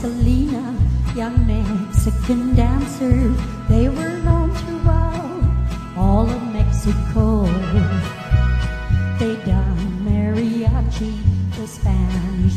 Selena, young Mexican dancer. They were known throughout all of Mexico. They done mariachi, the Spanish.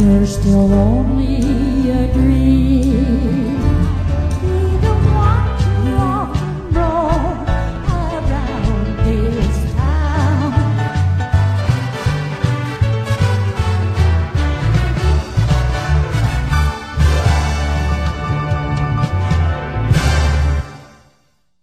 you're still only a dream.